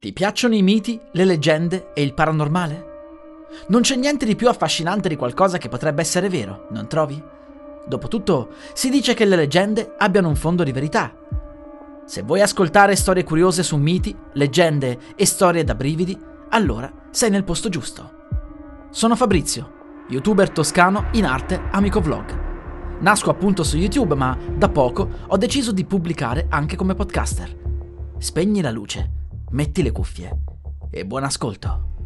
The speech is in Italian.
Ti piacciono i miti, le leggende e il paranormale? Non c'è niente di più affascinante di qualcosa che potrebbe essere vero, non trovi? Dopotutto, si dice che le leggende abbiano un fondo di verità. Se vuoi ascoltare storie curiose su miti, leggende e storie da brividi, allora sei nel posto giusto. Sono Fabrizio, youtuber toscano in arte Amico Vlog. Nasco appunto su YouTube, ma da poco ho deciso di pubblicare anche come podcaster. Spegni la luce metti le cuffie e buon ascolto.